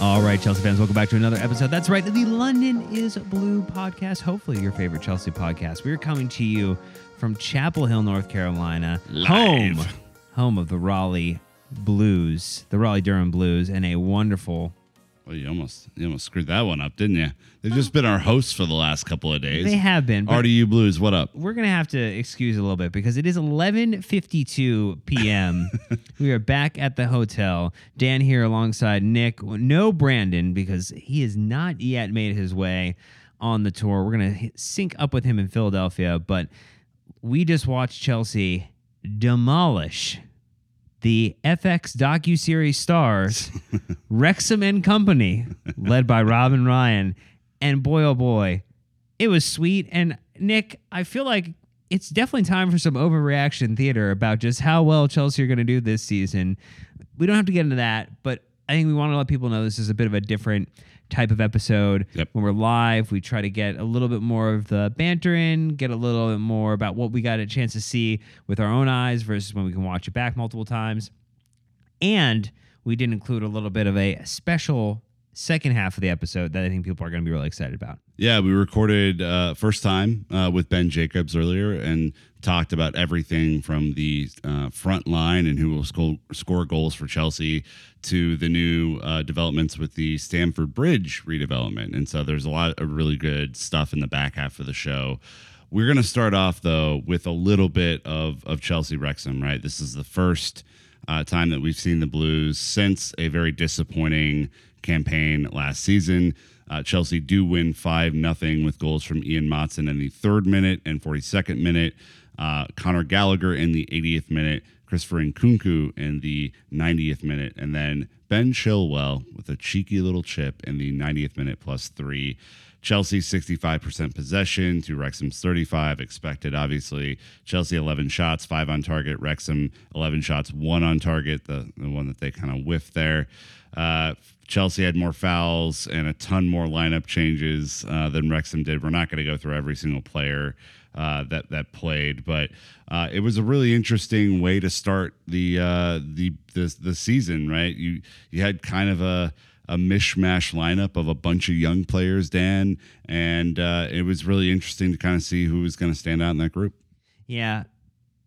All right, Chelsea fans, welcome back to another episode. That's right, the London is Blue podcast. Hopefully, your favorite Chelsea podcast. We're coming to you from Chapel Hill, North Carolina, Live. home, home of the Raleigh Blues, the Raleigh Durham Blues, and a wonderful. Well, you almost you almost screwed that one up, didn't you? They've just been our hosts for the last couple of days. They have been. but RDU Blues, what up? We're gonna have to excuse a little bit because it is 11:52 p.m. we are back at the hotel. Dan here alongside Nick. No Brandon because he has not yet made his way on the tour. We're gonna sync up with him in Philadelphia, but we just watched Chelsea demolish the FX docu series stars Wrexham and Company, led by Rob and Ryan, and boy oh boy, it was sweet. And Nick, I feel like it's definitely time for some overreaction theater about just how well Chelsea are going to do this season. We don't have to get into that, but I think we want to let people know this is a bit of a different type of episode. Yep. When we're live, we try to get a little bit more of the banter in, get a little bit more about what we got a chance to see with our own eyes versus when we can watch it back multiple times. And we did include a little bit of a special second half of the episode that I think people are going to be really excited about. Yeah, we recorded uh, first time uh, with Ben Jacobs earlier and talked about everything from the uh, front line and who will score, score goals for Chelsea to the new uh, developments with the Stamford Bridge redevelopment. And so there's a lot of really good stuff in the back half of the show. We're going to start off though with a little bit of of Chelsea Wrexham, right? This is the first uh, time that we've seen the Blues since a very disappointing campaign last season. Uh, Chelsea do win five nothing with goals from Ian Maatsen in the third minute and 42nd minute. Uh, Conor Gallagher in the 80th minute. Christopher Nkunku in the 90th minute, and then Ben Chilwell with a cheeky little chip in the 90th minute plus three. Chelsea 65% possession to Wrexham's 35 expected obviously Chelsea 11 shots 5 on target Wrexham 11 shots 1 on target the, the one that they kind of whiffed there uh, Chelsea had more fouls and a ton more lineup changes uh, than Wrexham did we're not going to go through every single player uh, that that played. But uh, it was a really interesting way to start the uh, the the the season. Right, you you had kind of a a mishmash lineup of a bunch of young players, Dan, and uh, it was really interesting to kind of see who was going to stand out in that group. Yeah.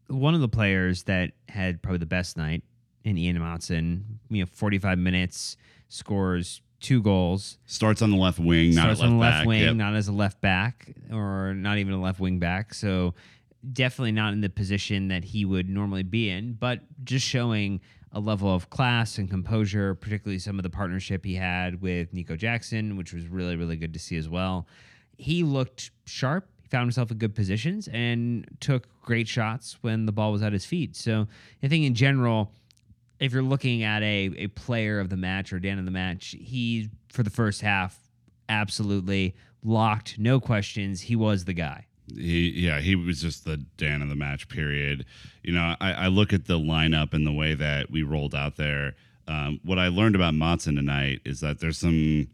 One of the players that had probably the best night in Ian Maatsen, you know, 45 minutes, scores two goals. Starts on the left wing, not starts a left on the left back. wing, Yep. not as a left back or not even a left wing back. So definitely not in the position that he would normally be in, but just showing a level of class and composure, particularly some of the partnership he had with Nico Jackson, which was really, really good to see as well. He looked sharp. He found himself in good positions and took great shots when the ball was at his feet. So I think in general, if you're looking at a, a player of the match or Dan of the match, he for the first half absolutely locked, no questions. He was the guy. He, yeah, he was just the Dan of the match. Period. You know, I, I look at the lineup and the way that we rolled out there. Um, what I learned about Maatsen tonight is that there's some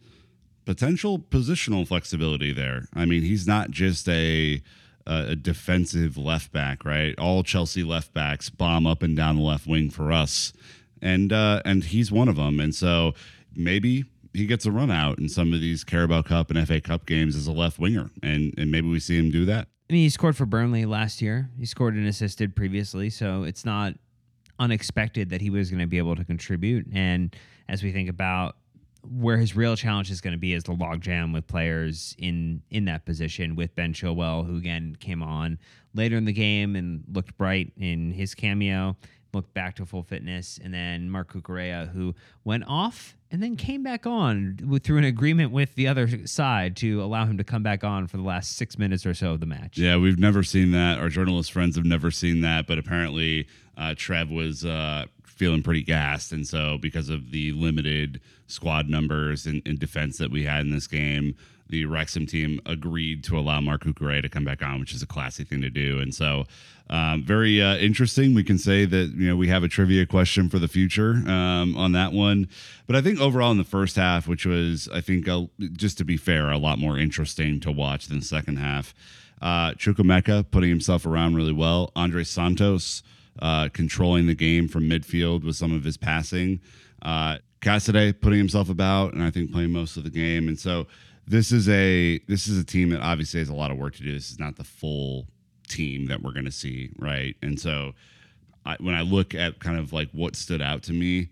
potential positional flexibility there. I mean, he's not just a a defensive left back, right? All Chelsea left backs bomb up and down the left wing for us, and uh, and he's one of them. And so maybe he gets a run out in some of these Carabao Cup and FA Cup games as a left winger, and and maybe we see him do that. I mean, he scored for Burnley last year. He scored and assisted previously, so it's not unexpected that he was going to be able to contribute. And as we think about where his real challenge is going to be is the logjam with players in in that position with Ben Chilwell, who again came on later in the game and looked bright in his cameo, looked back to full fitness, and then Marc Cucurella, who went off and then came back on with, through an agreement with the other side to allow him to come back on for the last six minutes or so of the match. Yeah, we've never seen that. Our journalist friends have never seen that, but apparently uh, Trev was uh, feeling pretty gassed, and so because of the limited squad numbers and, and defense that we had in this game, the Wrexham team agreed to allow Marc Cucurella to come back on, which is a classy thing to do. And so, um, very uh, interesting. We can say that you know we have a trivia question for the future um, on that one. But I think overall in the first half, which was I think a, just to be fair, a lot more interesting to watch than the second half. Uh, putting himself around really well. Andrey Santos uh, controlling the game from midfield with some of his passing. Uh, Casadei putting himself about, and I think playing most of the game. And so this is a this is a team that obviously has a lot of work to do. This is not the full team that we're going to see, right? And so I, when I look at kind of like what stood out to me,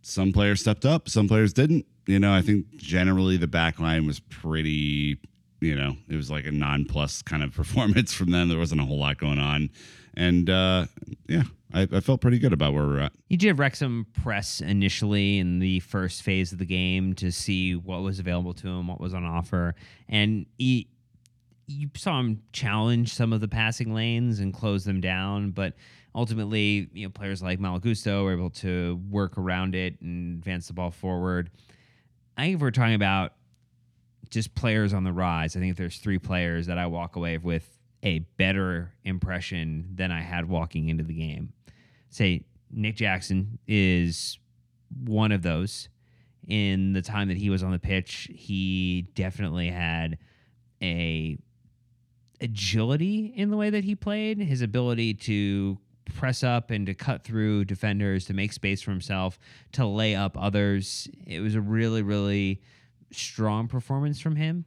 some players stepped up, some players didn't. You know, I think generally the back line was pretty, you know, it was like a non plus kind of performance from them. There wasn't a whole lot going on. And uh, yeah, I, I felt pretty good about where we're at. You did Wrexham press initially in the first phase of the game to see what was available to him, what was on offer, and he, you saw him challenge some of the passing lanes and close them down, but ultimately, you know, players like Malo Gusto were able to work around it and advance the ball forward. I think if we're talking about just players on the rise, I think if there's three players that I walk away with a better impression than I had walking into the game. Say Nick Jackson is one of those. In the time that he was on the pitch, he definitely had a agility in the way that he played, his ability to press up and to cut through defenders, to make space for himself, to lay up others. It was a really, really strong performance from him.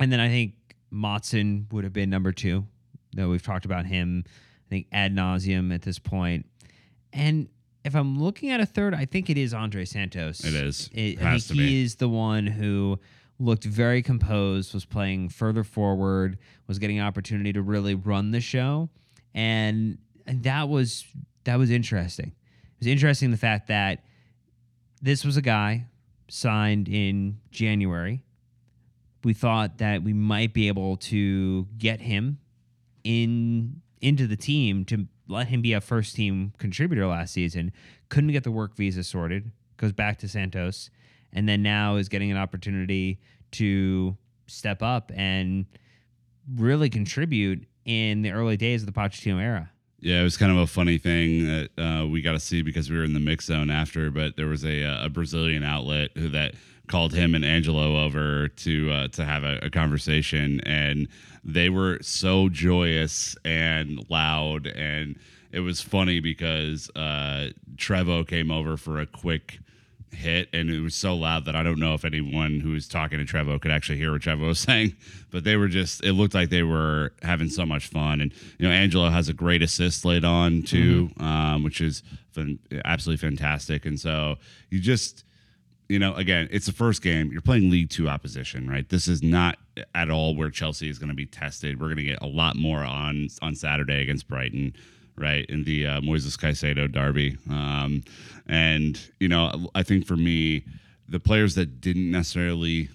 And then I think Maatsen would have been number two. Though we've talked about him, I think ad nauseum at this point. And if I'm looking at a third, I think it is Andrey Santos. It is. It, I think he be. is the one who looked very composed, was playing further forward, was getting an opportunity to really run the show, and and that was that was interesting. It was interesting the fact that this was a guy signed in January. We thought that we might be able to get him in into the team to let him be a first team contributor last season. Couldn't get the work visa sorted. Goes back to Santos, and then now is getting an opportunity to step up and really contribute in the early days of the Pochettino era. Yeah, it was kind of a funny thing that uh, we got to see because we were in the mix zone after. But there was a, uh, a Brazilian outlet who that called him and Angelo over to uh, to have a, a conversation, and they were so joyous and loud, and it was funny because uh, Trevoh came over for a quick hit and it was so loud that I don't know if anyone who was talking to Trevoh could actually hear what Trevoh was saying. But they were just it looked like they were having so much fun. And you know, Angelo has a great assist laid on too, um, which is fan- absolutely fantastic. And so you just you know, again, it's the first game. You're playing League Two opposition, right? This is not at all where Chelsea is going to be tested. We're going to get a lot more on on Saturday against Brighton, right? In the uh, Moises Caicedo derby, um, and you know, I think for me, the players that didn't necessarily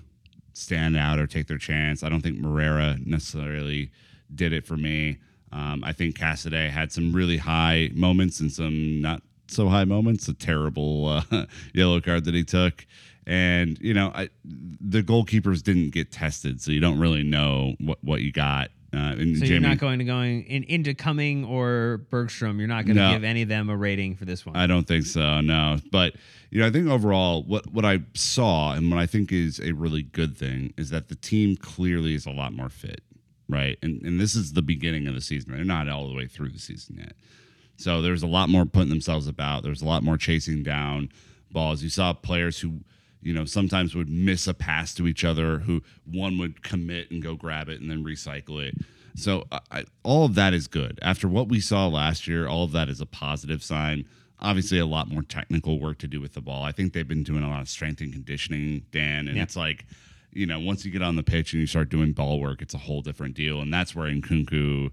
stand out or take their chance, I don't think Moreira necessarily did it for me. Um, I think Casadei had some really high moments and some not so high moments. A terrible uh, yellow card that he took, and you know, I, the goalkeepers didn't get tested, so you don't really know what what you got. Uh, and So Jamie, you're not going to going in, into Cumming or Bergstrom. You're not going to No. give any of them a rating for this one. I don't think so. No, but you know, I think overall, what what I saw and what I think is a really good thing is that the team clearly is a lot more fit, right? And and this is the beginning of the season. They're not all the way through the season yet, so there's a lot more putting themselves about. There's a lot more chasing down balls. You saw players who. You know, sometimes would miss a pass to each other. Who one would commit and go grab it and then recycle it. So I, all of that is good. After what we saw last year, all of that is a positive sign. Obviously, a lot more technical work to do with the ball. I think they've been doing a lot of strength and conditioning, Dan, and Yeah. it's like, you know, once you get on the pitch and you start doing ball work, it's a whole different deal. And that's where Nkunku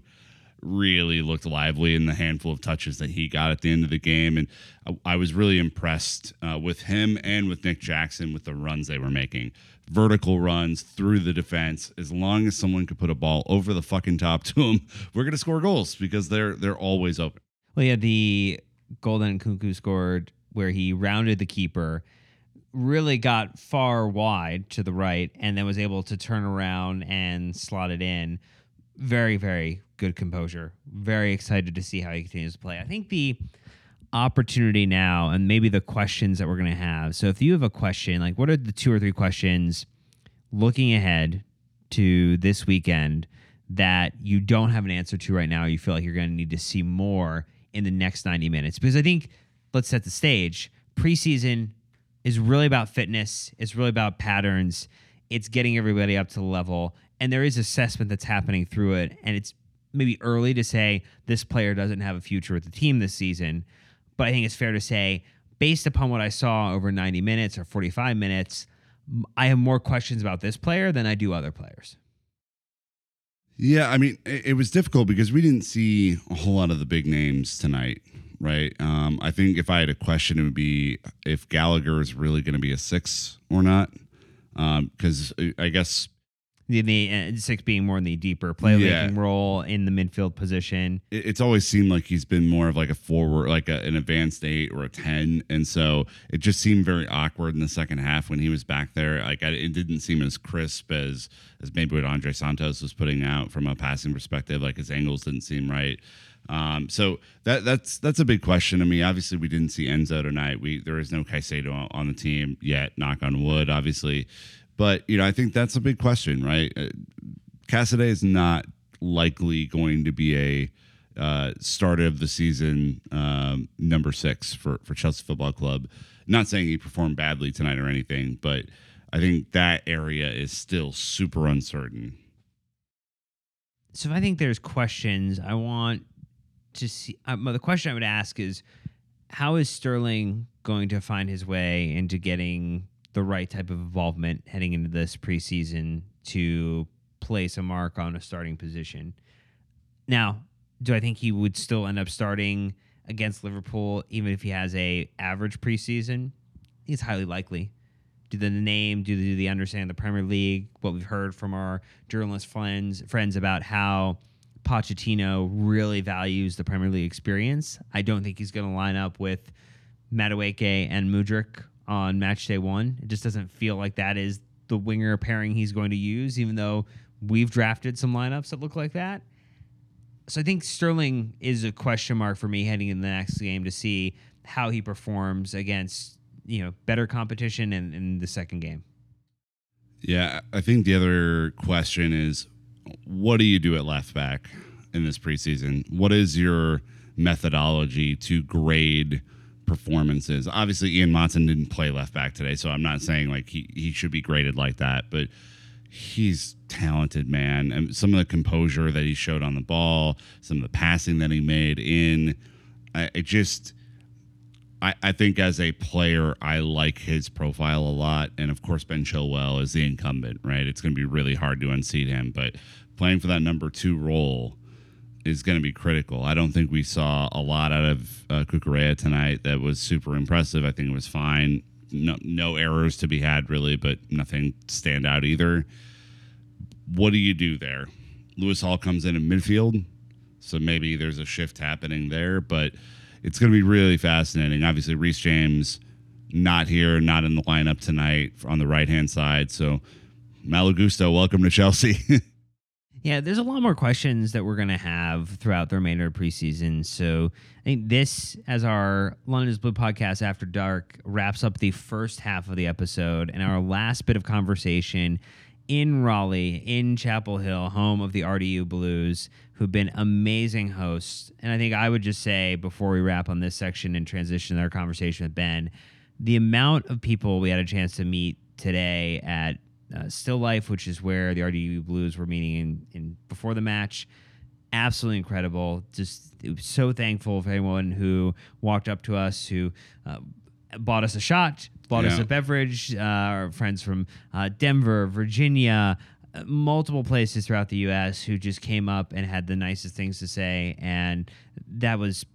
really looked lively in the handful of touches that he got at the end of the game. And I, I was really impressed uh, with him and with Nick Jackson with the runs they were making. Vertical runs through the defense. As long as someone could put a ball over the fucking top to him, we're gonna score goals because they're they're always open. Well, yeah, the Golden Nkunku scored where he rounded the keeper really got far wide to the right and then was able to turn around and slot it in. Very, very good composure. Very excited to see how he continues to play. I think the opportunity now and maybe the questions that we're going to have. So if you have a question, like what are the two or three questions looking ahead to this weekend that you don't have an answer to right now, you feel like you're going to need to see more in the next 90 minutes? Because I think, let's set the stage. Preseason, is really about fitness. It's really about patterns. It's getting everybody up to the level, and there is assessment that's happening through it. And it's maybe early to say this player doesn't have a future with the team this season, but I think it's fair to say, based upon what I saw over 90 minutes or 45 minutes, I have more questions about this player than I do other players. Yeah, I mean, it, was difficult because we didn't see a whole lot of the big names tonight, right? Um, I think if I had a question, it would be if Gallagher is really going to be a six or not. Because um, I guess the, the uh, six being more in the deeper playmaking Yeah. role in the midfield position. it, it's always seemed like he's been more of like a forward, like a, an advanced eight or a ten, and so it just seemed very awkward in the second half when he was back there. Like I, it didn't seem as crisp as as maybe what Andrey Santos was putting out from a passing perspective. Like his angles didn't seem right. Um, so that that's that's a big question. I mean, obviously we didn't see Enzo tonight. We there is no Caicedo on, on the team yet. Knock on wood, obviously. But you know, I think that's a big question, right? Uh, Casadei is not likely going to be a uh, start of the season um, number six for for Chelsea Football Club. Not saying he performed badly tonight or anything, but I think that area is still super uncertain. So if I think there's questions, I want to see. Um, the question I would ask is, how is Sterling going to find his way into getting the right type of involvement heading into this preseason to place a mark on a starting position? Now, do I think he would still end up starting against Liverpool even if he has a average preseason? It's highly likely. Do the name, do the, do the understand the Premier League, what we've heard from our journalist friends friends about how Pochettino really values the Premier League experience. I don't think he's going to line up with Madueke and Mudryk on match day one. It just doesn't feel like that is the winger pairing he's going to use, even though we've drafted some lineups that look like that. So I think Sterling is a question mark for me heading in the next game to see how he performs against you know better competition in, in the second game. Yeah, I think the other question is what do you do at left back in this preseason? What is your methodology to grade performances? Obviously, Ian Maatsen didn't play left back today, so I'm not saying like he, he should be graded like that, but he's talented, man. And some of the composure that he showed on the ball, some of the passing that he made in, I, it just. I, I think as a player, I like his profile a lot. And of course, Ben Chilwell is the incumbent, right? It's going to be really hard to unseat him. But playing for that number two role is going to be critical. I don't think we saw a lot out of uh, Cucurella tonight that was super impressive. I think it was fine. No, no errors to be had, really, but nothing stand out either. What do you do there? Lewis Hall comes in in midfield. So maybe there's a shift happening there, but it's going to be really fascinating. Obviously, Reece James not here, not in the lineup tonight on the right hand side. So, Malo Gusto, welcome to Chelsea. Yeah, there's a lot more questions that we're going to have throughout the remainder of preseason. So I think this, as our London's Blue podcast after dark, wraps up the first half of the episode and our last bit of conversation in Raleigh, in Chapel Hill, home of the RDU Blues, who've been amazing hosts. And I think I would just say before we wrap on this section and transition our conversation with Ben, the amount of people we had a chance to meet today at uh, Still Life, which is where the RDU Blues were meeting in, in before the match. Absolutely incredible. Just so thankful for anyone who walked up to us, who uh, bought us a shot, bought us a beverage. Uh, our friends from uh, Denver, Virginia, uh, multiple places throughout the U.S. who just came up and had the nicest things to say, and that was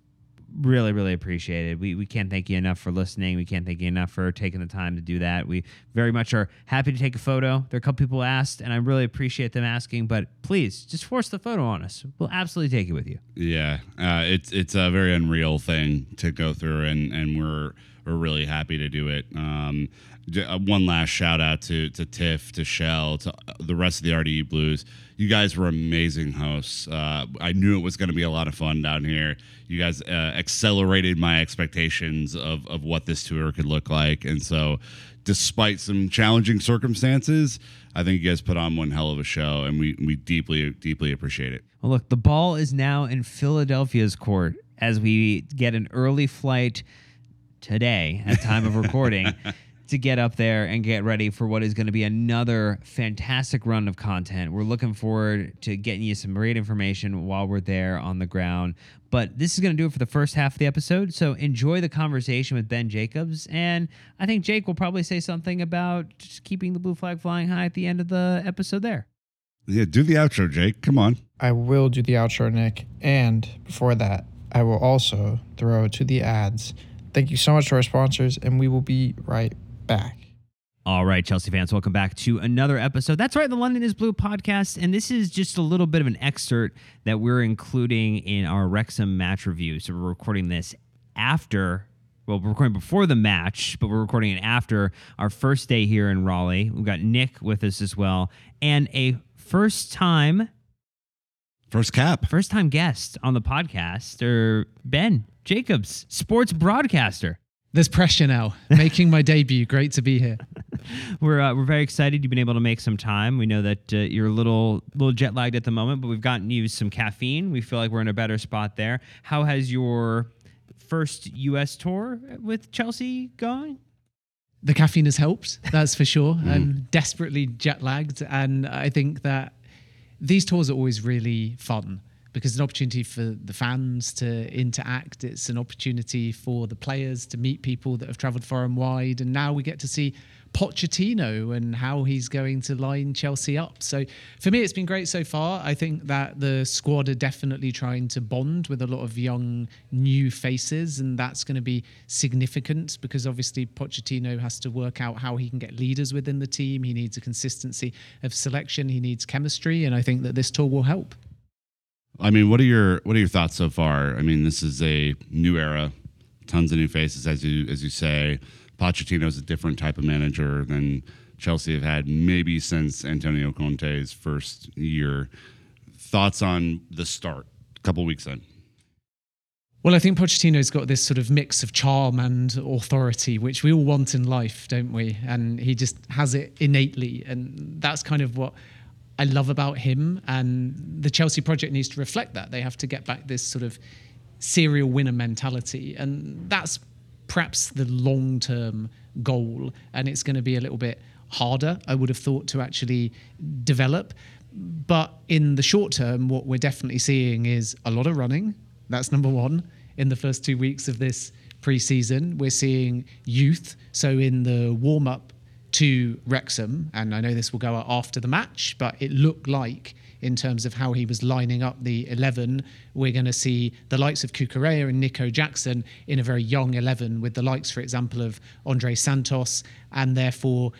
really really appreciated we, we can't thank you enough for listening. We can't thank you enough for taking the time to do that. We very much are happy to take a photo. There are a couple people asked and i really appreciate them asking but please just force the photo on us. We'll absolutely take it with you. Yeah, uh, it's it's a very unreal thing to go through, and and we're we're really happy to do it. Um, uh, one last shout out to to Tiff, to Shell, to uh, the rest of the RDU Blues. You guys were amazing hosts. Uh, I knew it was going to be a lot of fun down here. You guys uh, accelerated my expectations of of what this tour could look like, and so despite some challenging circumstances, I think you guys put on one hell of a show, and we we deeply deeply appreciate it. well look the ball is now in philadelphia's court as we get an early flight today at time of recording to get up there and get ready for what is going to be another fantastic run of content. We're looking forward to getting you some great information while we're there on the ground. But this is going to do it for the first half of the episode. So enjoy the conversation with Ben Jacobs. And I think Jake will probably say something about just keeping the blue flag flying high at the end of the episode there. Yeah, do the outro, Jake. Come on. I will do the outro, Nick. And before that, I will also throw to the ads. Thank you so much to our sponsors, and we will be right back. All right, Chelsea fans, welcome back to another episode. That's right, the London is Blue podcast. And this is just a little bit of an excerpt that we're including in our Wrexham match review. So we're recording this after, well, we're recording before the match, but we're recording it after our first day here in Raleigh. We've got Nick with us as well, and a first time First cap. first time guest on the podcast, or Ben Jacobs, sports broadcaster. There's pressure now. Making my debut. Great to be here. We're uh, we're very excited you've been able to make some time. We know that uh, you're a little little jet lagged at the moment, but we've gotten you some caffeine. We feel like we're in a better spot there. How has your first U.S. tour with Chelsea going? The caffeine has helped, that's for sure. I'm desperately jet lagged. And I think that these tours are always really fun because it's an opportunity for the fans to interact. It's an opportunity for the players to meet people that have traveled far and wide. And now we get to see Pochettino and how he's going to line Chelsea up. So for me, it's been great so far. I think that the squad are definitely trying to bond with a lot of young, new faces, and that's going to be significant because obviously Pochettino has to work out how he can get leaders within the team. He needs a consistency of selection. He needs chemistry, and I think that this tour will help. I mean, what are your what are your thoughts so far? I mean, this is a new era, tons of new faces, as you as you say. Pochettino is a different type of manager than Chelsea have had maybe since Antonio Conte's first year. Thoughts on the start, a couple weeks in. Well, I think Pochettino's got this sort of mix of charm and authority, which we all want in life, don't we? And he just has it innately. And that's kind of what I love about him. And the Chelsea project needs to reflect that. They have to get back this sort of serial winner mentality. And that's perhaps the long term goal. And it's going to be a little bit harder, I would have thought, to actually develop. But in the short term, what we're definitely seeing is a lot of running. That's number one. In the first two weeks of this preseason, we're seeing youth. So in the warm up to Wrexham, and I know this will go out after the match, but it looked like in terms of how he was lining up the 11. We're going to see the likes of Cucurella and Nico Jackson in a very young 11, with the likes, for example, of Andrey Santos. And therefore,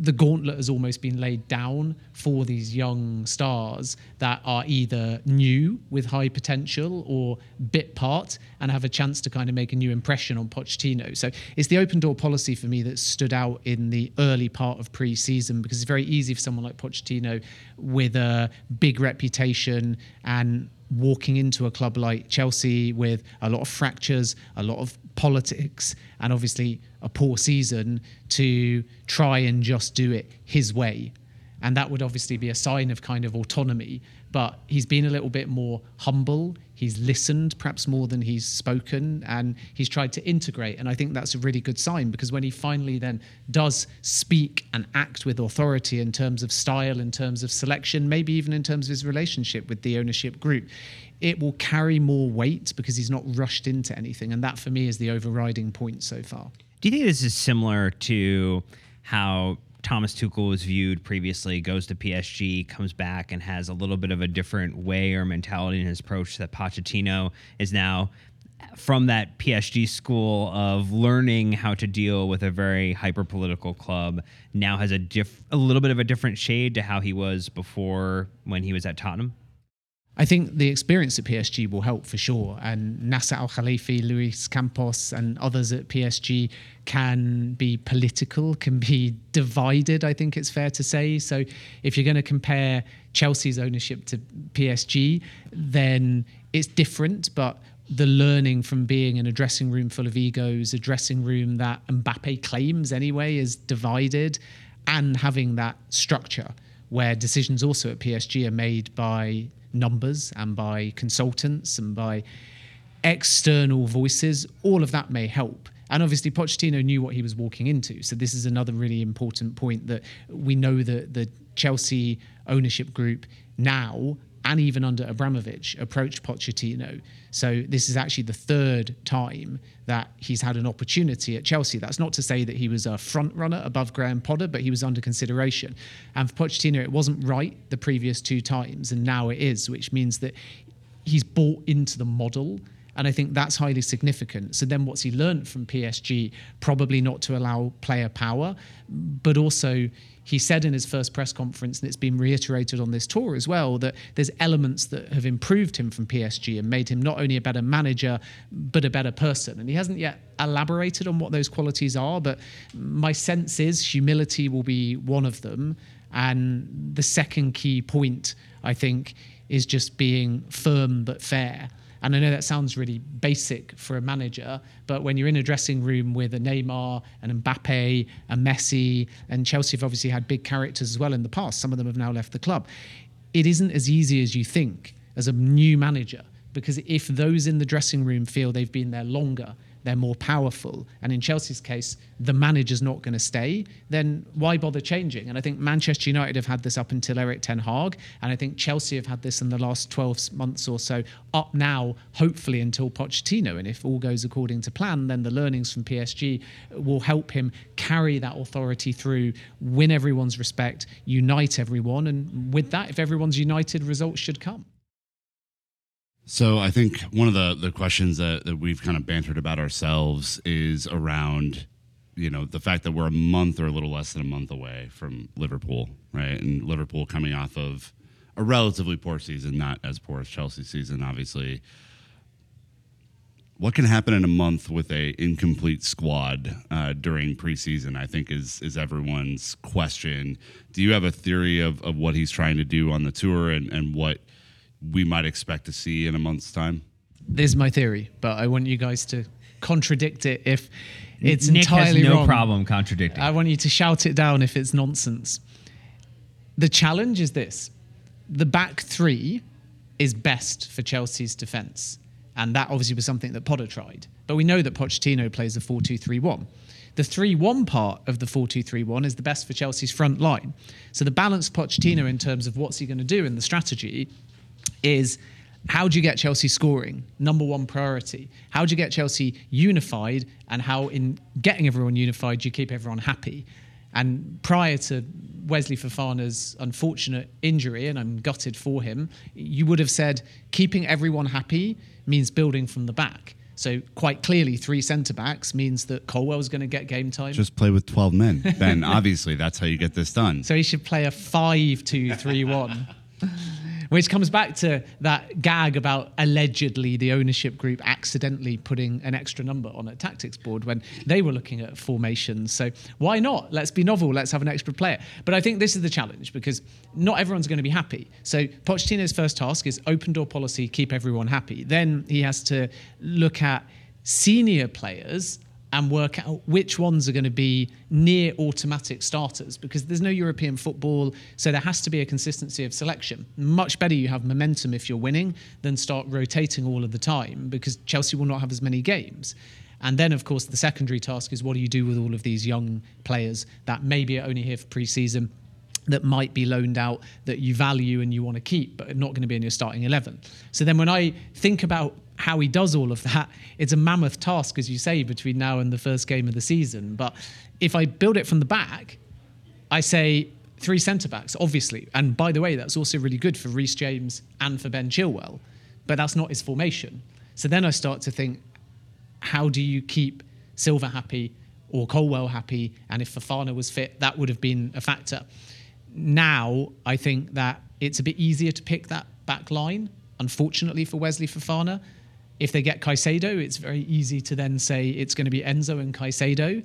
the gauntlet has almost been laid down for these young stars that are either new with high potential or bit part and have a chance to kind of make a new impression on Pochettino. So it's the open door policy for me that stood out in the early part of pre season because it's very easy for someone like Pochettino with a big reputation and walking into a club like Chelsea with a lot of fractures, a lot of politics, and obviously a poor season to try and just do it his way. And that would obviously be a sign of kind of autonomy. But he's been a little bit more humble. He's listened perhaps more than he's spoken, and he's tried to integrate. And I think that's a really good sign because when he finally then does speak and act with authority in terms of style, in terms of selection, maybe even in terms of his relationship with the ownership group, it will carry more weight because he's not rushed into anything. And that for me is the overriding point so far. Do you think this is similar to how Thomas Tuchel was viewed previously, goes to PSG, comes back, and has a little bit of a different way or mentality in his approach that Pochettino is now from that PSG school of learning how to deal with a very hyper political club now has a diff a little bit of a different shade to how he was before when he was at Tottenham. I think the experience at PSG will help for sure. And Nasser Al Khelaifi, Luis Campos, and others at PSG can be political, can be divided, I think it's fair to say. So if you're going to compare Chelsea's ownership to PSG, then it's different. But the learning from being in a dressing room full of egos, a dressing room that Mbappe claims anyway is divided, and having that structure where decisions also at PSG are made by numbers and by consultants and by external voices, all of that may help. And obviously, Pochettino knew what he was walking into. So this is another really important point that we know that the Chelsea ownership group now and even under Abramovich approached Pochettino. So this is actually the third time that he's had an opportunity at Chelsea. That's not to say that he was a front runner above Graham Potter, but he was under consideration. And for Pochettino, it wasn't right the previous two times, and now it is, which means that he's bought into the model. And I think that's highly significant. So then what's he learned from PSG? Probably not to allow player power, but also he said in his first press conference, and it's been reiterated on this tour as well, that there's elements that have improved him from PSG and made him not only a better manager, but a better person. And he hasn't yet elaborated on what those qualities are, but my sense is humility will be one of them. And the second key point, I think, is just being firm but fair. And I know that sounds really basic for a manager, but when you're in a dressing room with a Neymar, an Mbappe, a Messi, and Chelsea have obviously had big characters as well in the past, some of them have now left the club. It isn't as easy as you think as a new manager because if those in the dressing room feel they've been there longer they're more powerful. And in Chelsea's case, the manager's not going to stay, then why bother changing? And I think Manchester United have had this up until Erik Ten Hag, and I think Chelsea have had this in the last 12 months or so, up now, hopefully until Pochettino. And if all goes according to plan, then the learnings from PSG will help him carry that authority through, win everyone's respect, unite everyone. And with that, if everyone's united, results should come. So I think one of the the questions that, that we've kind of bantered about ourselves is around, you know, the fact that we're a month or a little less than a month away from Liverpool, right? And Liverpool coming off of a relatively poor season, not as poor as Chelsea's season, obviously. What can happen in a month with a incomplete squad uh, during preseason? I think is is everyone's question. Do you have a theory of, of what he's trying to do on the tour and, and what we might expect to see in a month's time? This is my theory, but I want you guys to contradict it if it's Nick entirely has no wrong. problem contradicting. I want you to shout it down if it's nonsense. The challenge is this the back three is best for Chelsea's defence. And that obviously was something that Potter tried. But we know that Pochettino plays a 4 2 3 1. The 3 1 part of the 4 2 3 1 is the best for Chelsea's front line. So the balance Pochettino in terms of what's he going to do in the strategy is how do you get Chelsea scoring? Number one priority. How do you get Chelsea unified? And how, in getting everyone unified, do you keep everyone happy? And prior to Wesley Fofana's unfortunate injury, and I'm gutted for him, you would have said keeping everyone happy means building from the back. So quite clearly, three centre backs means that Colwill's going to get game time. Just play with 12 men. Ben, obviously, that's how you get this done. So he should play a 5 2 3 1. Which comes back to that gag about allegedly the ownership group accidentally putting an extra number on a tactics board when they were looking at formations. So why not? Let's be novel. Let's have an extra player. But I think this is the challenge because not everyone's going to be happy. So Pochettino's first task is open door policy, keep everyone happy. Then he has to look at senior players and work out which ones are going to be near automatic starters because there's no European football, so there has to be a consistency of selection. Much better you have momentum if you're winning than start rotating all of the time because Chelsea will not have as many games. And then, of course, the secondary task is what do you do with all of these young players that maybe are only here for pre-season, that might be loaned out, that you value and you want to keep, but not going to be in your starting 11. So then when I think about how he does all of that, it's a mammoth task, as you say, between now and the first game of the season. But if I build it from the back, I say three centre backs, obviously. And by the way, that's also really good for Reece James and for Ben Chilwell. But that's not his formation. So then I start to think, how do you keep Silva happy or Colwill happy? And if Fofana was fit, that would have been a factor. Now I think that it's a bit easier to pick that back line, unfortunately for Wesley Fofana. If they get Caicedo, it's very easy to then say it's going to be Enzo and Caicedo.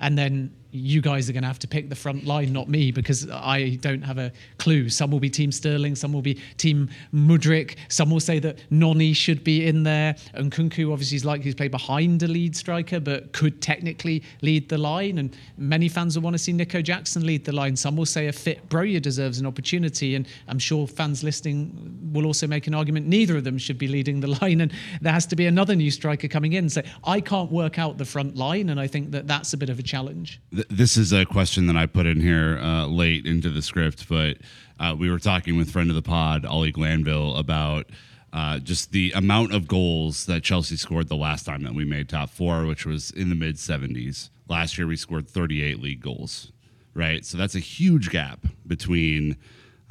And then you guys are going to have to pick the front line, not me, because I don't have a clue. Some will be Team Sterling, some will be Team Mudryk, some will say that Noni should be in there. Nkunku obviously is likely to play behind a lead striker, but could technically lead the line. And many fans will want to see Nico Jackson lead the line. Some will say a fit Broja deserves an opportunity. And I'm sure fans listening will also make an argument neither of them should be leading the line. And there has to be another new striker coming in. So I can't work out the front line. And I think that that's a bit of a challenge this is a question that I put in here uh, late into the script, but uh, we were talking with friend of the pod, Ollie Glanville, about uh, just the amount of goals that Chelsea scored the last time that we made top four, which was in the mid 70s. Last year, we scored 38 league goals, right? So that's a huge gap between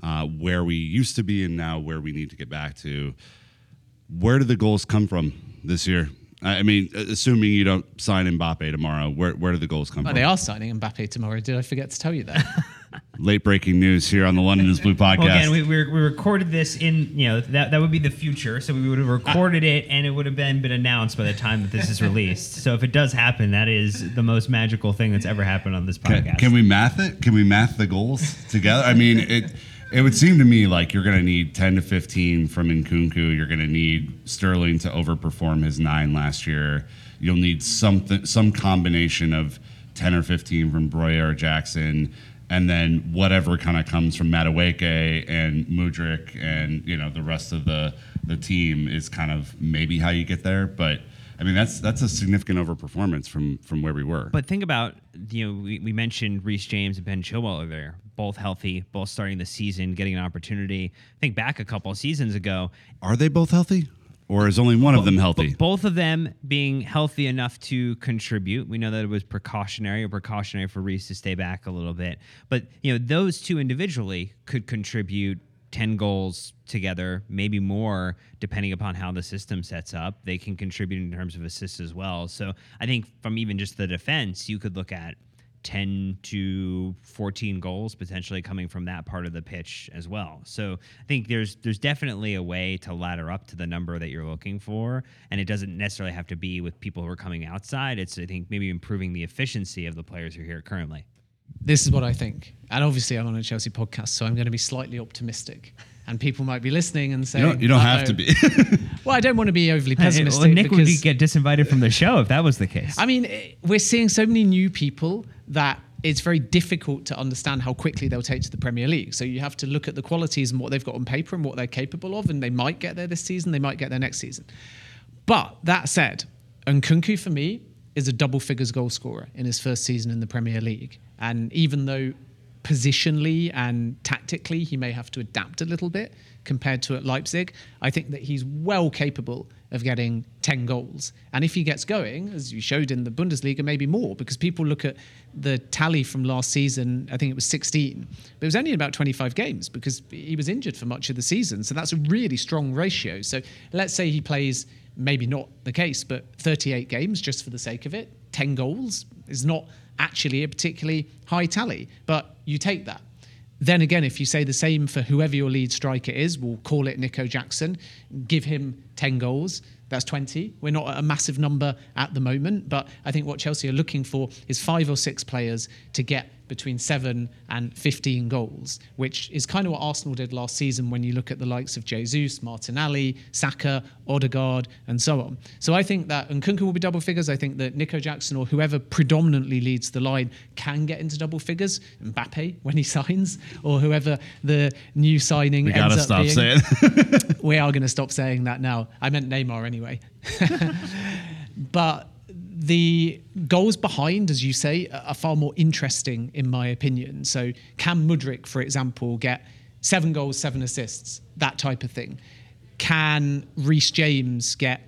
uh, where we used to be and now where we need to get back to. Where do the goals come from this year? I mean, assuming you don't sign Mbappe tomorrow, where where do the goals come well, from? They are signing Mbappe tomorrow. Did I forget to tell you that? Late breaking news here on the London is Blue podcast. Well, again, we, we, we, recorded this in you know that that would be the future, so we would have recorded it and it would have been been announced by the time that this is released. so if it does happen, that is the most magical thing that's ever happened on this podcast. Can, can we math it? Can we math the goals together? I mean, it. It would seem to me like you're going to need 10 to 15 from Nkunku. You're going to need Sterling to overperform his nine last year. You'll need something, some combination of 10 or 15 from Broja or Jackson, and then whatever kind of comes from Madueke and Mudryk and you know the rest of the the team is kind of maybe how you get there. But I mean that's that's a significant overperformance from from where we were. But think about you know we, we mentioned Reece James and Ben Chilwell there both healthy, both starting the season, getting an opportunity. Think back a couple of seasons ago. Are they both healthy? Or is only one of them healthy? both of them being healthy enough to contribute. We know that it was precautionary or precautionary for Reece to stay back a little bit. But, you know, those two individually could contribute 10 goals together, maybe more, depending upon how the system sets up. They can contribute in terms of assists as well. So I think from even just the defense, you could look at 10 to 14 goals potentially coming from that part of the pitch as well. So I think there's there's definitely a way to ladder up to the number that you're looking for, and it doesn't necessarily have to be with people who are coming outside. It's I think maybe improving the efficiency of the players who are here currently. This is what I think, and obviously I'm on a Chelsea podcast, so I'm going to be slightly optimistic. And people might be listening and saying, "You don't, you don't have to be." well, I don't want to be overly pessimistic. Well, Nick would get disinvited from the show if that was the case. I mean, eh, we're seeing so many new people that it's very difficult to understand how quickly they'll take to the Premier League. So you have to look at the qualities and what they've got on paper and what they're capable of, and they might get there this season, they might get there next season. But that said, Nkunku for me is a double figures goal scorer in his first season in the Premier League. And even though positionally and tactically he may have to adapt a little bit compared to at Leipzig, I think that he's well capable of getting 10 goals. And if he gets going, as you showed in the Bundesliga, maybe more, because people look at the tally from last season, I think it was 16, but it was only about 25 games because he was injured for much of the season. So that's a really strong ratio. So let's say he plays, maybe not the case, but 38 games just for the sake of it, 10 goals is not actually a particularly high tally, but you take that. Then again, if you say the same for whoever your lead striker is, we'll call it Nico Jackson, give him 10 goals, that's 20. We're not at a massive number at the moment, but I think what Chelsea are looking for is five or six players to get between seven and 15 goals, which is kind of what Arsenal did last season when you look at the likes of Jesus, Martinelli, Saka, Odegaard, and so on. So I think that Nkunku will be double figures. I think that Nico Jackson or whoever predominantly leads the line can get into double figures. Mbappe when he signs, or whoever the new signing we ends up stop being. saying. we are going to stop saying that now. I meant Neymar anyway. but the goals behind, as you say, are far more interesting in my opinion. So can Mudryk, for example, get seven goals, seven assists, that type of thing? Can Reece James get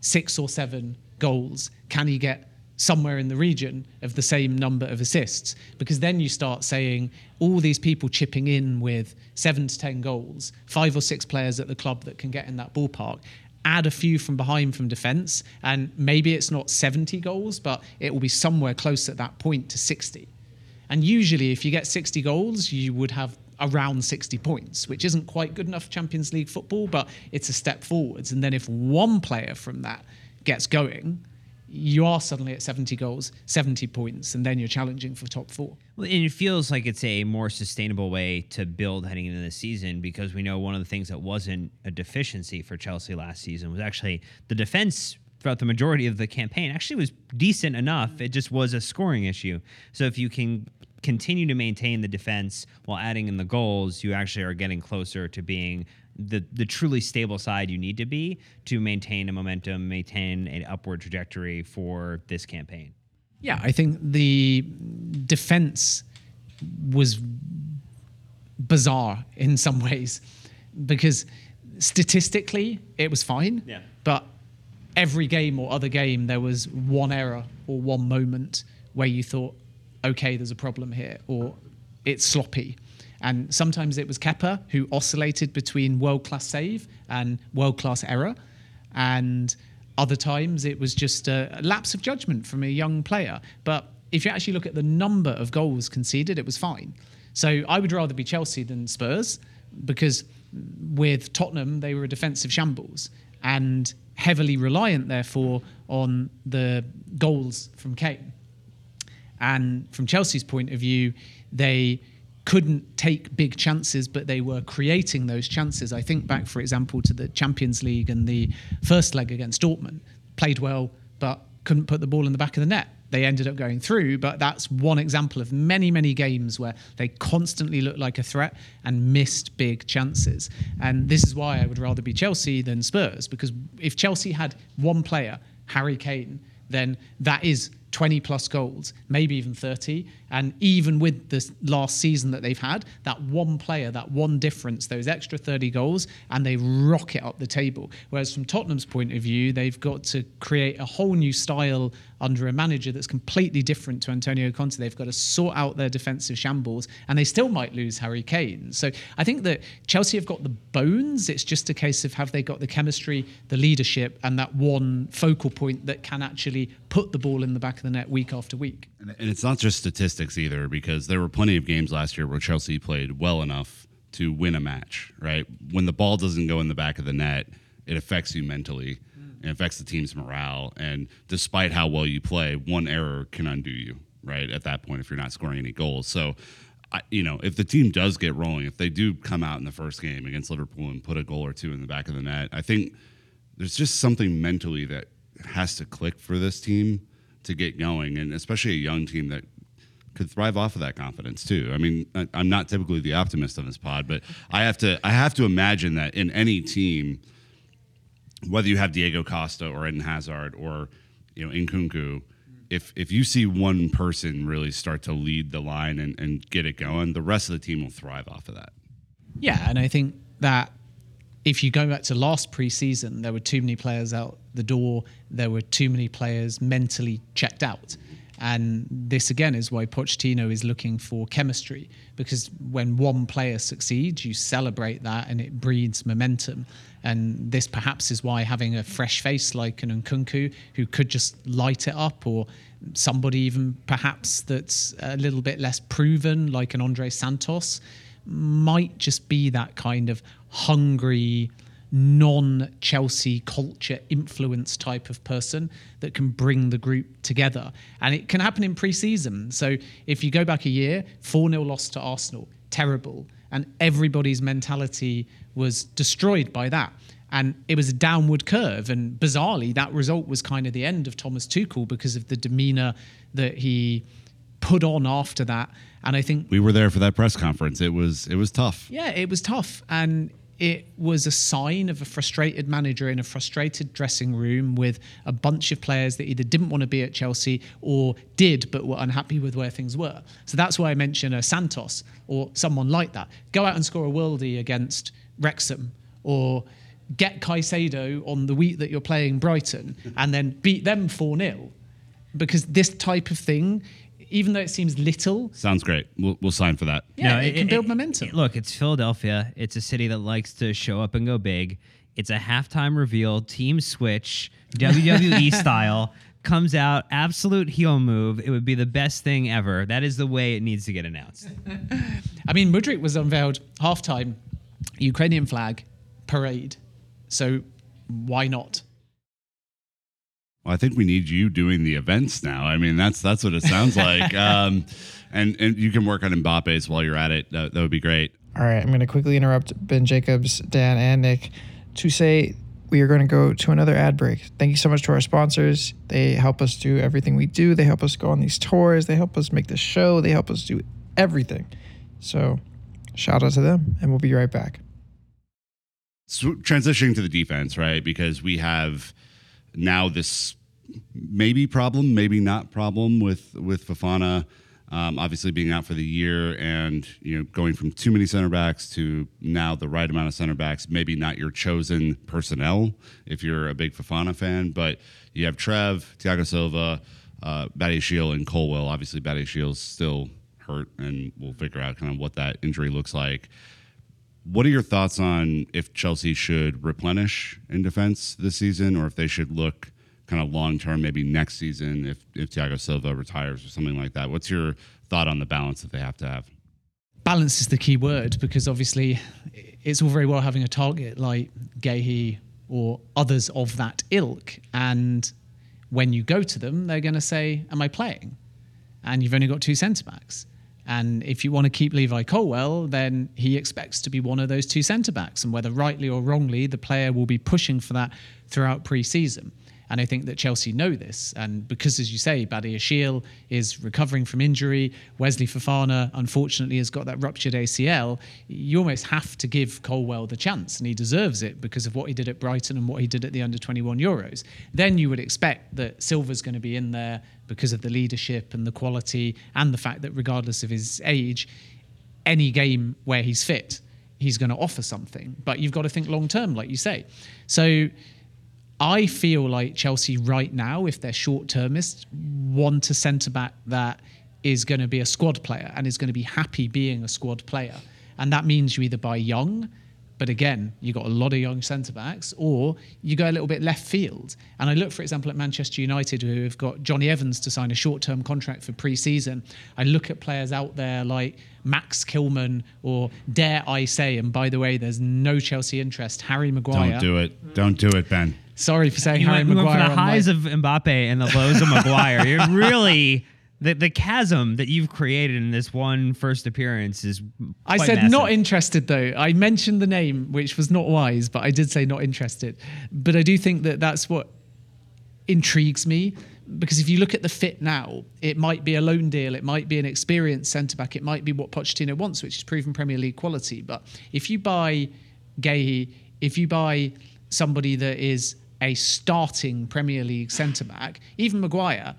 six or seven goals? Can he get somewhere in the region of the same number of assists? Because then you start saying all these people chipping in with seven to 10 goals, five or six players at the club that can get in that ballpark add a few from behind from defence, and maybe it's not 70 goals, but it will be somewhere close at that point to 60. And usually, if you get 60 goals, you would have around 60 points, which isn't quite good enough Champions League football, but it's a step forwards. And then if one player from that gets going, you are suddenly at 70 goals, 70 points, and then you're challenging for top four. Well, and it feels like it's a more sustainable way to build heading into the season because we know one of the things that wasn't a deficiency for Chelsea last season was actually the defense throughout the majority of the campaign actually was decent enough. It just was a scoring issue. So if you can continue to maintain the defense while adding in the goals, you actually are getting closer to being the the truly stable side you need to be to maintain a momentum, maintain an upward trajectory for this campaign. Yeah, I think the defense was bizarre in some ways because statistically it was fine. Yeah. But every game or other game there was one error or one moment where you thought, okay, there's a problem here, or it's sloppy. And sometimes it was Kepa who oscillated between world class save and world class error. And other times it was just a lapse of judgment from a young player. But if you actually look at the number of goals conceded, it was fine. So I would rather be Chelsea than Spurs because with Tottenham, they were a defensive shambles and heavily reliant, therefore, on the goals from Kane. And from Chelsea's point of view, they couldn't take big chances, but they were creating those chances. I think back, for example, to the Champions League and the first leg against Dortmund. Played well, but couldn't put the ball in the back of the net. They ended up going through, but that's one example of many, many games where they constantly looked like a threat and missed big chances. And this is why I would rather be Chelsea than Spurs, because if Chelsea had one player, Harry Kane, then that is 20 plus goals, maybe even 30. And even with the last season that they've had, that one player, that one difference, those extra 30 goals, and they rocket up the table. Whereas from Tottenham's point of view, they've got to create a whole new style under a manager that's completely different to Antonio Conte. They've got to sort out their defensive shambles, and they still might lose Harry Kane. So I think that Chelsea have got the bones. It's just a case of have they got the chemistry, the leadership, and that one focal point that can actually put the ball in the back of the net week after week. And and it's not just statistics either, because there were plenty of games last year where Chelsea played well enough to win a match, right? When the ball doesn't go in the back of the net, it affects you mentally. Mm. It affects the team's morale. And despite how well you play, one error can undo you, right? At that point, if you're not scoring any goals. So, I, you know, if the team does get rolling, if they do come out in the first game against Liverpool and put a goal or two in the back of the net, I think there's just something mentally that has to click for this team to get going, and especially a young team that could thrive off of that confidence too. I mean, I, I'm not typically the optimist on this pod, but I have to I have to imagine that in any team, whether you have Diego Costa or Eden Hazard or you know Nkunku, if if you see one person really start to lead the line and, and get it going, the rest of the team will thrive off of that. Yeah, and I think that if you go back to last preseason, there were too many players out the door. There were too many players mentally checked out. And this again is why Pochettino is looking for chemistry because when one player succeeds, you celebrate that and it breeds momentum. And this perhaps is why having a fresh face like an Nkunku who could just light it up, or somebody even perhaps that's a little bit less proven like an Andrey Santos, might just be that kind of hungry, non Chelsea culture influence type of person that can bring the group together. And it can happen in pre season. So if you go back a year, 4 0 loss to Arsenal, terrible. And everybody's mentality was destroyed by that. And it was a downward curve. And bizarrely, that result was kind of the end of Thomas Tuchel because of the demeanor that he put on after that. And I think We were there for that press conference. It was it was tough. yeah, it was tough. And it was a sign of a frustrated manager in a frustrated dressing room with a bunch of players that either didn't want to be at Chelsea or did but were unhappy with where things were. So that's why I mention a Santos or someone like that. Go out and score a worldie against Wrexham or get Caicedo on the week that you're playing Brighton and then beat them 4 0. Because this type of thing, even though it seems little, Sounds great. We'll, we'll sign for that. yeah, it, can build momentum. look, it's Philadelphia. It's a city that likes to show up and go big. It's a halftime reveal, team switch, WWE style. Comes out, absolute heel move. It would be the best thing ever. That is the way it needs to get announced. I mean, Mudryk was unveiled halftime, Ukrainian flag, parade. So why not? Well, I think we need you doing the events now. I mean, that's that's what it sounds like. um, and and you can work on Mbappe's while you're at it. That, that would be great. All right, I'm going to quickly interrupt Ben Jacobs, Dan, and Nick to say we are going to go to another ad break. Thank you so much to our sponsors. They help us do everything we do. They help us go on these tours. They help us make the show. They help us do everything. So, shout out to them, and we'll be right back. So transitioning to the defense, right? Because we have now this maybe problem, maybe not problem with with Fofana. Um, obviously being out for the year and you know going from too many center backs to now the right amount of center backs maybe not your chosen personnel if you're a big Fofana fan but you have Trev, Thiago Silva, uh, Badiashile and Colwill obviously Badiashile's still hurt and we'll figure out kind of what that injury looks like what are your thoughts on if Chelsea should replenish in defense this season or if they should look kind of long term, maybe next season if if Thiago Silva retires or something like that. What's your thought on the balance that they have to have? balance is the key word because obviously it's all very well having a target like Gehi or others of that ilk. And when you go to them, they're going to say, Am I playing? And you've only got two centre backs. And if you want to keep Levi Colwill, then he expects to be one of those two centre backs. And whether rightly or wrongly, the player will be pushing for that throughout pre season. And I think that Chelsea know this. And because, as you say, Badiashile is recovering from injury, Wesley Fofana, unfortunately, has got that ruptured ACL, you almost have to give Colwill the chance. And he deserves it because of what he did at Brighton and what he did at the under 21 Euros. Then you would expect that Silva's going to be in there because of the leadership and the quality and the fact that, regardless of his age, any game where he's fit, he's going to offer something. But you've got to think long term, like you say. So, I feel like Chelsea right now, if they're short termist, want a centre back that is going to be a squad player and is going to be happy being a squad player. And that means you either buy young, but again, you've got a lot of young centre backs, or you go a little bit left field. And I look, for example, at Manchester United, who have got Johnny Evans to sign a short term contract for pre season. I look at players out there like Max Kilman, or dare I say, and by the way, there's no Chelsea interest, Harry Maguire. Don't do it. Don't do it, Ben. Sorry for saying You Harry went, you went Maguire. for the highs of Mbappe and the lows of Maguire. You're really the the chasm that you've created in this one first appearance is. I said massive. not interested though. I mentioned the name, which was not wise, but I did say not interested. But I do think that that's what intrigues me because if you look at the fit now, it might be a loan deal, it might be an experienced centre back, it might be what Pochettino wants, which is proven Premier League quality. But if you buy Gehi, if you buy somebody that is a starting Premier League centre back, even Maguire,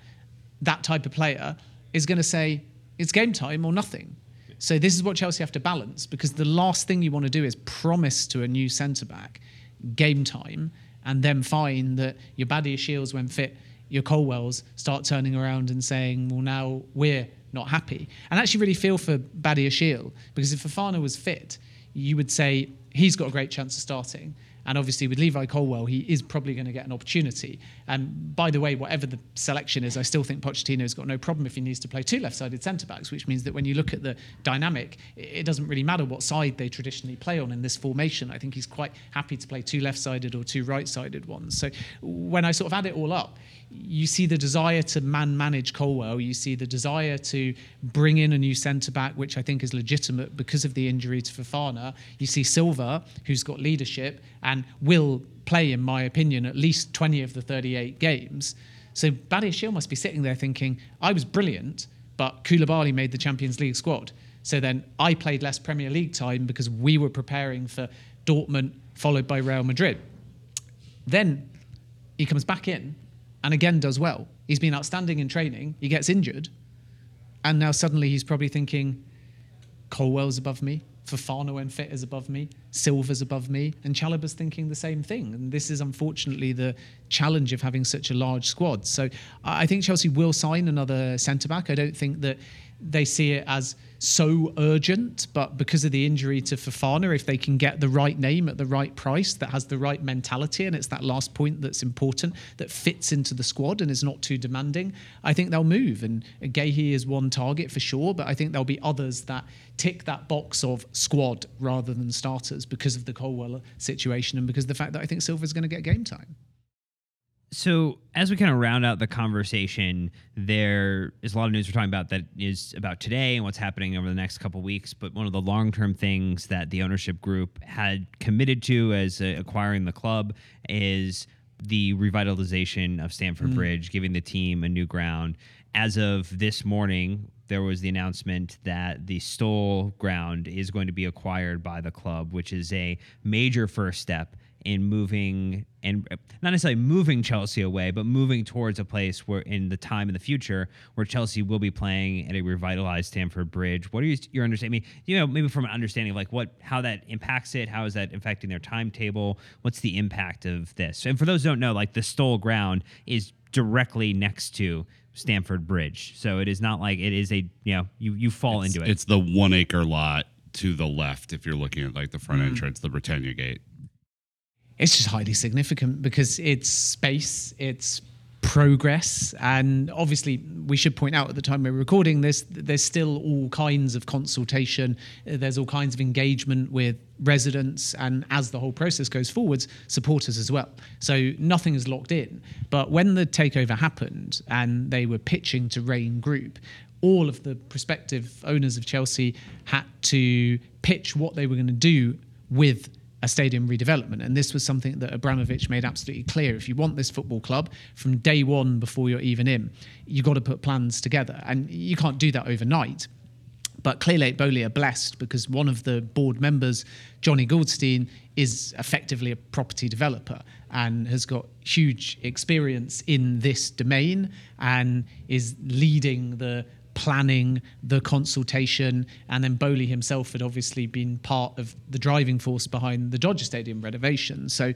that type of player is going to say it's game time or nothing. So this is what Chelsea have to balance because the last thing you want to do is promise to a new centre back game time and then find that your Badiashiles when fit, your Colwills start turning around and saying, well, now we're not happy. And actually really feel for Badiashile because if Fofana was fit, you would say he's got a great chance of starting. And obviously, with Levi Colwill, he is probably going to get an opportunity. And by the way, whatever the selection is, I still think Pochettino's got no problem if he needs to play two left-sided centre backs, which means that when you look at the dynamic, it doesn't really matter what side they traditionally play on in this formation. I think he's quite happy to play two left-sided or two right-sided ones. So when I sort of add it all up, you see the desire to man manage Colwill. You see the desire to bring in a new centre back, which I think is legitimate because of the injury to Fofana. You see Silva, who's got leadership and will play, in my opinion, at least 20 of the 38 games. So Badiashile must be sitting there thinking, I was brilliant, but Koulibaly made the Champions League squad. So then I played less Premier League time because we were preparing for Dortmund, followed by Real Madrid. Then he comes back in and again does well. He's been outstanding in training. He gets injured. And now suddenly he's probably thinking, Colwill's above me. Fofana when fit is above me. Silva's above me. And Chalobah's thinking the same thing. And this is unfortunately the challenge of having such a large squad. So I think Chelsea will sign another centre back. I don't think that they see it as so urgent, but because of the injury to Fofana, if they can get the right name at the right price that has the right mentality, and it's that last point that's important, that fits into the squad and is not too demanding, I think they'll move. And Gehi is one target for sure, but I think there'll be others that tick that box of squad rather than starters because of the Colwill situation and because of the fact that I think Silva's going to get game time. So, as we kind of round out the conversation, there is a lot of news we're talking about that is about today and what's happening over the next couple weeks. But one of the long term things that the ownership group had committed to as uh, acquiring the club is the revitalization of Stamford Bridge, giving the team a new ground. As of this morning, there was the announcement that the Stoll ground is going to be acquired by the club, which is a major first step in moving and uh, not necessarily moving Chelsea away, but moving towards a place where in the time in the future where Chelsea will be playing at a revitalized Stamford Bridge. What are you, your understanding? You know, maybe from an understanding of like what how that impacts it, how is that affecting their timetable? What's the impact of this? And for those who don't know, like the Stoll ground is directly next to Stamford Bridge, so it is not like it is a you know you you fall into it. It's the one acre lot to the left if you're looking at like the front entrance, the Britannia Gate. It's just highly significant because it's space, it's progress, and obviously we should point out at the time we're recording this, there's still all kinds of consultation, there's all kinds of engagement with residents, and as the whole process goes forwards, supporters as well. So nothing is locked in. But when the takeover happened and they were pitching to Raine Group, all of the prospective owners of Chelsea had to pitch what they were going to do with a stadium redevelopment. And this was something that Abramovich made absolutely clear. If you want this football club from day one before you're even in, you've got to put plans together. And you can't do that overnight. But Clearlake Boehly are blessed because one of the board members, Johnny Goldstein, is effectively a property developer and has got huge experience in this domain and is leading the planning, the consultation, and then Boehly himself had obviously been part of the driving force behind the Dodger Stadium renovation. So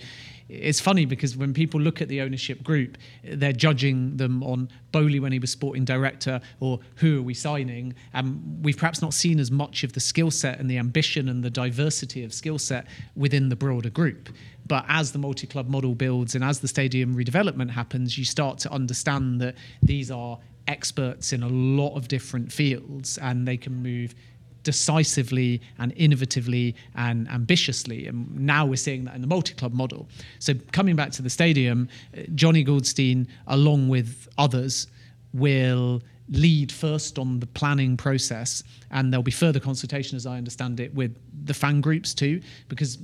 it's funny because when people look at the ownership group, they're judging them on Boehly when he was sporting director or who are we signing. And we've perhaps not seen as much of the skill set and the ambition and the diversity of skill set within the broader group. But as the multi club model builds and as the stadium redevelopment happens, you start to understand that these are experts in a lot of different fields and they can move decisively and innovatively and ambitiously. And now we're seeing that in the multi club model. So, coming back to the stadium, uh, Johnny Goldstein, along with others, will lead first on the planning process and there'll be further consultation as i understand it with the fan groups too because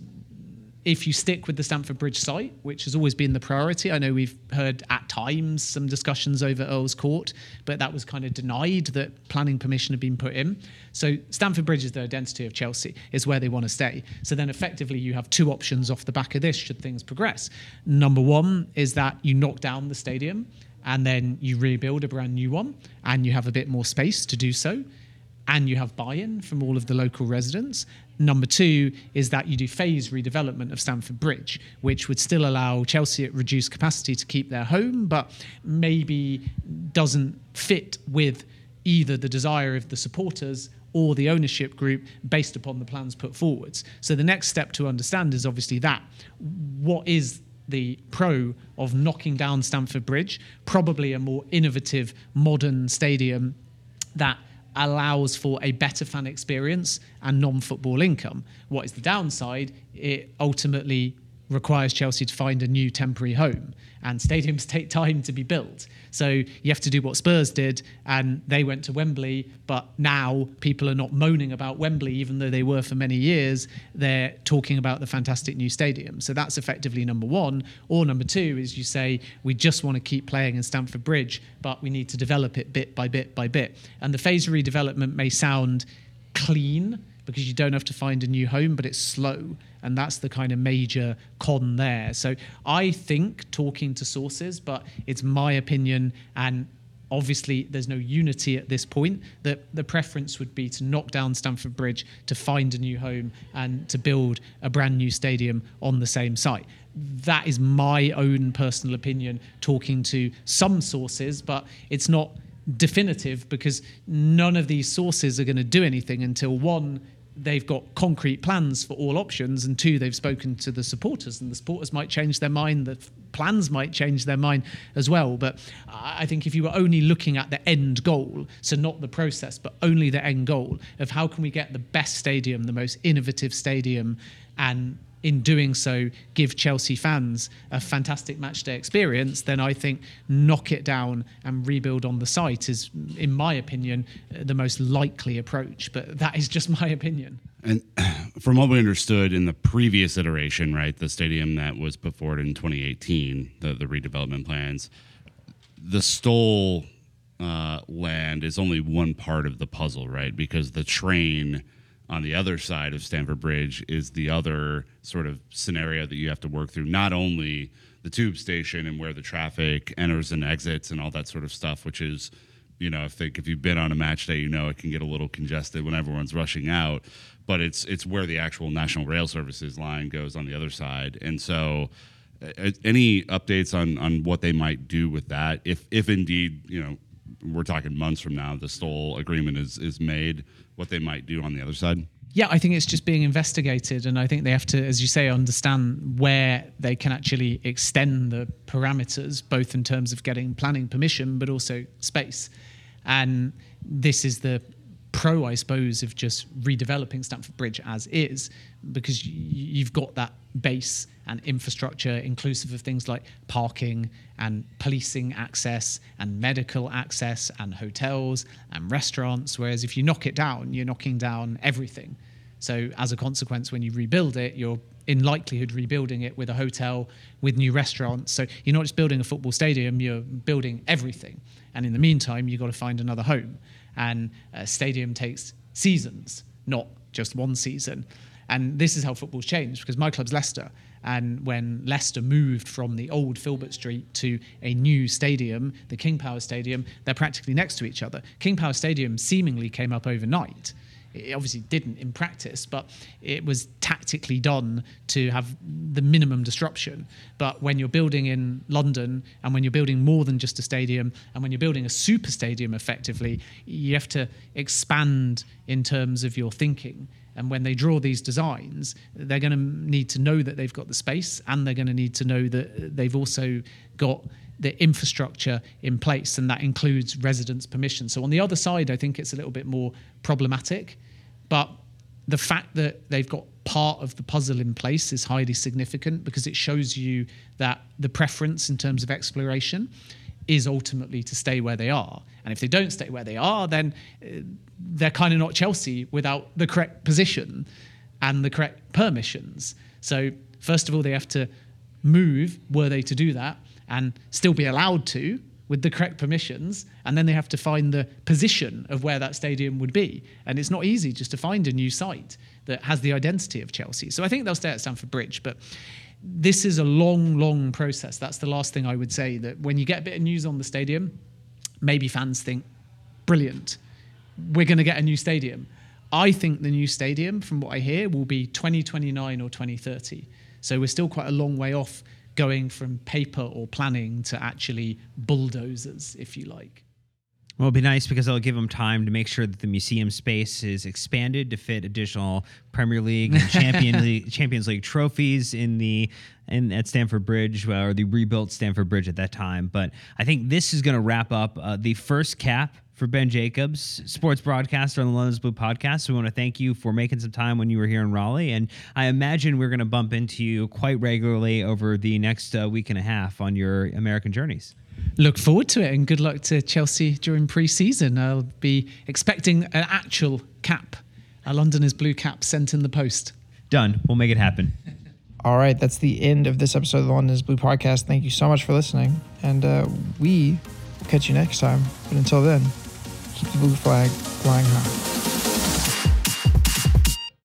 if you stick with the Stamford Bridge site, which has always been the priority, I know we've heard at times some discussions over Earl's Court, but that was kind of denied that planning permission had been put in. So Stamford Bridge is the identity of Chelsea, is where they want to stay. So then effectively you have two options off the back of this should things progress. Number one is that you knock down the stadium and then you rebuild a brand new one and you have a bit more space to do so and you have buy-in from all of the local residents. Number two is that you do phase redevelopment of Stamford Bridge, which would still allow Chelsea at reduced capacity to keep their home, but maybe doesn't fit with either the desire of the supporters or the ownership group based upon the plans put forwards. So the next step to understand is obviously that. What is the pro of knocking down Stamford Bridge? Probably a more innovative, modern stadium that allows for a better fan experience and non-football income. What is the downside? It ultimately requires Chelsea to find a new temporary home, and stadiums take time to be built. So you have to do what Spurs did, and they went to Wembley. But now people are not moaning about Wembley, even though they were for many years. They're talking about the fantastic new stadium. So that's effectively number one. Or number two is you say we just want to keep playing in Stamford Bridge, but we need to develop it bit by bit by bit. And the phase redevelopment may sound clean because you don't have to find a new home, but it's slow. And that's the kind of major con there. So I think talking to sources, but it's my opinion and obviously there's no unity at this point that the preference would be to knock down Stamford Bridge to find a new home and to build a brand new stadium on the same site that is my own personal opinion talking to some sources but it's not definitive because none of these sources are going to do anything until one they've got concrete plans for all options and two they've spoken to the supporters and the supporters might change their mind the plans might change their mind as well. But i think if you were only looking at the end goal so not the process but only the end goal of how can we get the best stadium the most innovative stadium and in doing so give Chelsea fans a fantastic match day experience, then I think knock it down and rebuild on the site is, in my opinion, the most likely approach. But that is just my opinion. And from what we understood in the previous iteration, right, the stadium that was put forward in 2018, the, the redevelopment plans, the Stoll uh, land is only one part of the puzzle, right? Because the train on the other side of Stamford Bridge is the other sort of scenario that you have to work through. Not only the tube station and where the traffic enters and exits and all that sort of stuff, which is, you know, I think if you've been on a match day, you know it can get a little congested when everyone's rushing out. But it's it's where the actual National Rail Services line goes on the other side, and so. uh, Any updates on on what they might do with that, if if indeed you know we're talking months from now, the Stoll agreement is is made, what they might do on the other side? Yeah, I think it's just being investigated, and I think they have to, as you say, understand where they can actually extend the parameters, both in terms of getting planning permission, but also space. And this is the pro, I suppose, of just redeveloping Stamford Bridge as is, because you've got that base and infrastructure inclusive of things like parking and policing access and medical access and hotels and restaurants. Whereas if you knock it down, you're knocking down everything. So as a consequence, when you rebuild it, you're in likelihood rebuilding it with a hotel, with new restaurants. So you're not just building a football stadium, you're building everything. And in the meantime, you've got to find another home. And a stadium takes seasons, not just one season. And this is how football's changed because my club's Leicester. And when Leicester moved from the old Filbert Street to a new stadium, the King Power Stadium, they're practically next to each other. King Power Stadium seemingly came up overnight. It obviously didn't in practice, but it was tactically done to have the minimum disruption. But when you're building in London and when you're building more than just a stadium and when you're building a super stadium effectively, you have to expand in terms of your thinking. And when they draw these designs, they're going to need to know that they've got the space and they're going to need to know that they've also got the infrastructure in place, and that includes residents' permission. So on the other side, I think it's a little bit more problematic, but the fact that they've got part of the puzzle in place is highly significant because it shows you that the preference in terms of exploration is ultimately to stay where they are. And if they don't stay where they are, then uh, they're kind of not Chelsea without the correct position and the correct permissions. So, first of all, they have to move, were they to do that, and still be allowed to with the correct permissions. And then they have to find the position of where that stadium would be. And it's not easy just to find a new site that has the identity of Chelsea. So I think they'll stay at Stamford Bridge. But this is a long, long process. That's the last thing I would say. That when you get a bit of news on the stadium, maybe fans think, brilliant, we're going to get a new stadium. I think the new stadium, from what I hear, will be 2029 or 2030. So we're still quite a long way off going from paper or planning to actually bulldozers, if you like. Well, it'll be nice because it'll give them time to make sure that the museum space is expanded to fit additional Premier League and Champion League, Champions League trophies in the in at Stamford Bridge or the rebuilt Stamford Bridge at that time. But I think this is going to wrap up uh, the first cap for Ben Jacobs, sports broadcaster on the London's Blue podcast. We want to thank you for making some time when you were here in Raleigh, and I imagine we're going to bump into you quite regularly over the next uh, week and a half on your American journeys. Look forward to it and good luck to Chelsea during pre season. I'll be expecting an actual cap, a Londoners blue cap sent in the post. Done. We'll make it happen. All right, that's the end of this episode of the London's Blue podcast. Thank you so much for listening, and uh, we will catch you next time. But until then, keep the blue flag flying high.